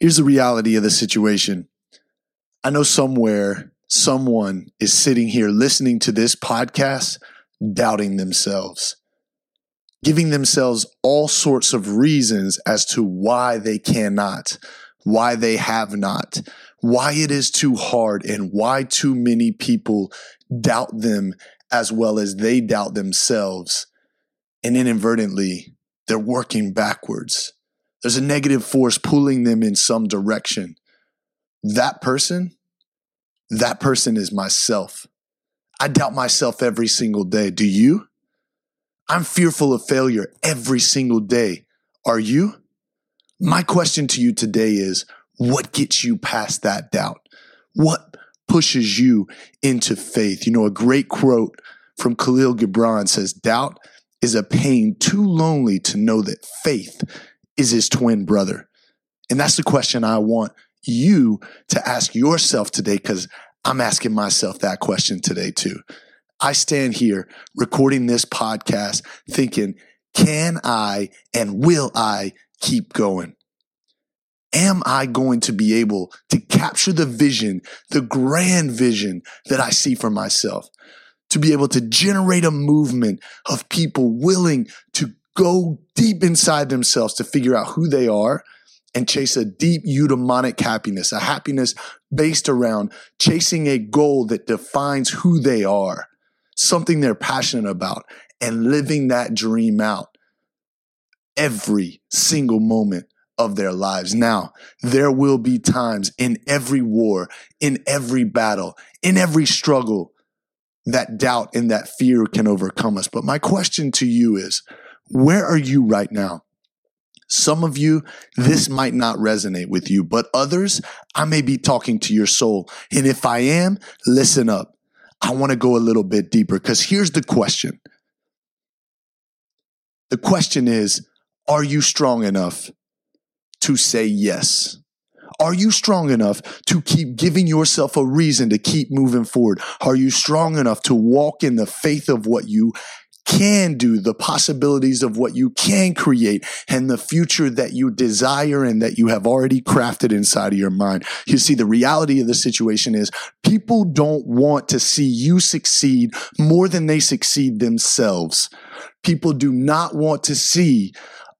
Here's the reality of the situation. I know somewhere someone is sitting here listening to this podcast, doubting themselves, giving themselves all sorts of reasons as to why they cannot, why they have not, why it is too hard, and why too many people doubt them as well as they doubt themselves. And inadvertently, they're working backwards. There's a negative force pulling them in some direction. That person, that person is myself. I doubt myself every single day. Do you? I'm fearful of failure every single day. Are you? My question to you today is what gets you past that doubt? What pushes you into faith? You know, a great quote from Kahlil Gibran says, Doubt is a pain too lonely to know that faith is his twin brother? And that's the question I want you to ask yourself today because I'm asking myself that question today too. I stand here recording this podcast thinking, can I and will I keep going? Am I going to be able to capture the vision, the grand vision that I see for myself? To be able to generate a movement of people willing to go deep inside themselves to figure out who they are and chase a deep eudaimonic happiness, a happiness based around chasing a goal that defines who they are, something they're passionate about, and living that dream out every single moment of their lives. Now, there will be times in every war, in every battle, in every struggle that doubt and that fear can overcome us. But my question to you is, where are you right now? Some of you, mm-hmm. this might not resonate with you, but others, I may be talking to your soul. And if I am, listen up. I want to go a little bit deeper because here's the question. The question is, are you strong enough to say yes? Are you strong enough to keep giving yourself a reason to keep moving forward? Are you strong enough to walk in the faith of what you can do, the possibilities of what you can create, and the future that you desire and that you have already crafted inside of your mind. You see, the reality of the situation is people don't want to see you succeed more than they succeed themselves. People do not want to see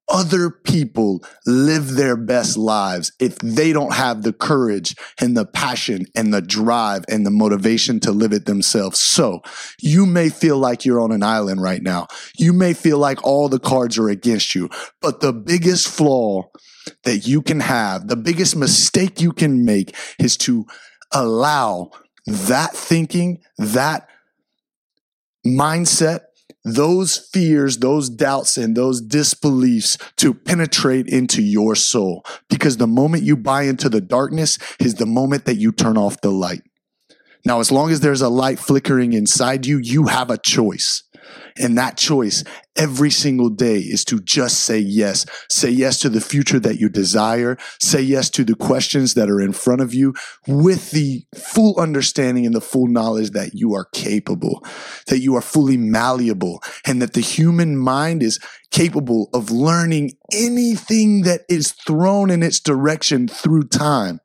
other people live their best lives if they don't have the courage and the passion and the drive and the motivation to live it themselves. So you may feel like you're on an island right now. You may feel like all the cards are against you, but the biggest flaw that you can have, the biggest mistake you can make is to allow that thinking, that mindset those fears, those doubts, and those disbeliefs to penetrate into your soul. Because the moment you buy into the darkness is the moment that you turn off the light. Now, as long as there's a light flickering inside you, you have a choice. And that choice every single day is to just say yes. Say yes to the future that you desire. Say yes to the questions that are in front of you with the full understanding and the full knowledge that you are capable, that you are fully malleable, and that the human mind is capable of learning anything that is thrown in its direction through time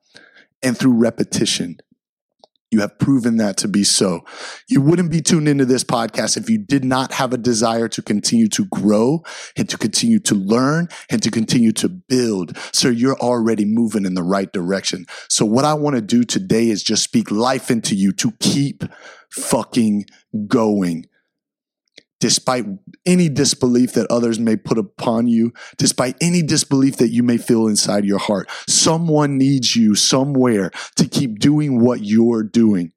and through repetition. You have proven that to be so. You wouldn't be tuned into this podcast if you did not have a desire to continue to grow and to continue to learn and to continue to build. So you're already moving in the right direction. So what I want to do today is just speak life into you to keep fucking going despite any disbelief that others may put upon you, despite any disbelief that you may feel inside your heart. Someone needs you somewhere to keep doing what you're doing.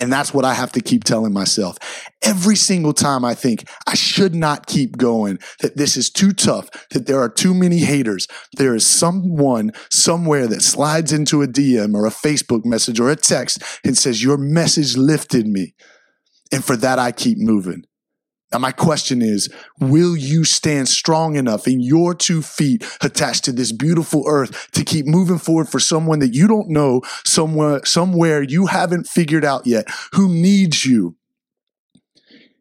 And that's what I have to keep telling myself. Every single time I think I should not keep going, that this is too tough, that there are too many haters, there is someone somewhere that slides into a DM or a Facebook message or a text and says, Your message lifted me. And for that, I keep moving. Now, my question is, will you stand strong enough in your two feet attached to this beautiful earth to keep moving forward for someone that you don't know, somewhere, somewhere you haven't figured out yet, who needs you?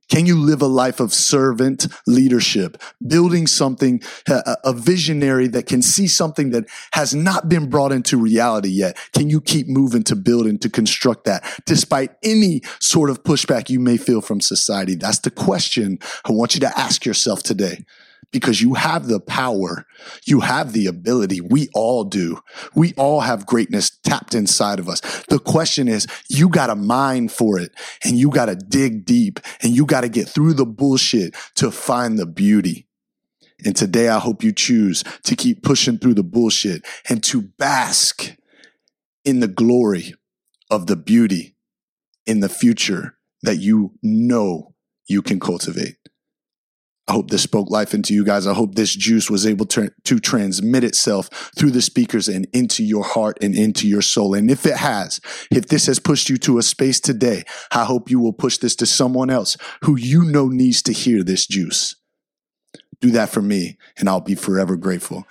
Can you live a life of servant leadership, building something, uh, uh, a, visionary that can see something that has not been brought into reality yet? Can you keep moving to build and to construct that despite any sort of pushback you may feel from society? That's the question I want you to ask yourself today because you have the power. You have the ability. We all do. We all have greatness tapped inside of us. The question is, you got a mind for it and you got to dig deep and you got to get through the bullshit to find the beauty. And today I hope you choose to keep pushing through the bullshit and to bask in the glory of the beauty in the future that you know you can cultivate. I hope this spoke life into you guys. I hope this juice was able to, to transmit itself through the speakers and into your heart and into your soul. And if it has, if this has pushed you to a space today, I hope you will push this to someone else who you know needs to hear this juice. Do that for me, and I'll be forever grateful.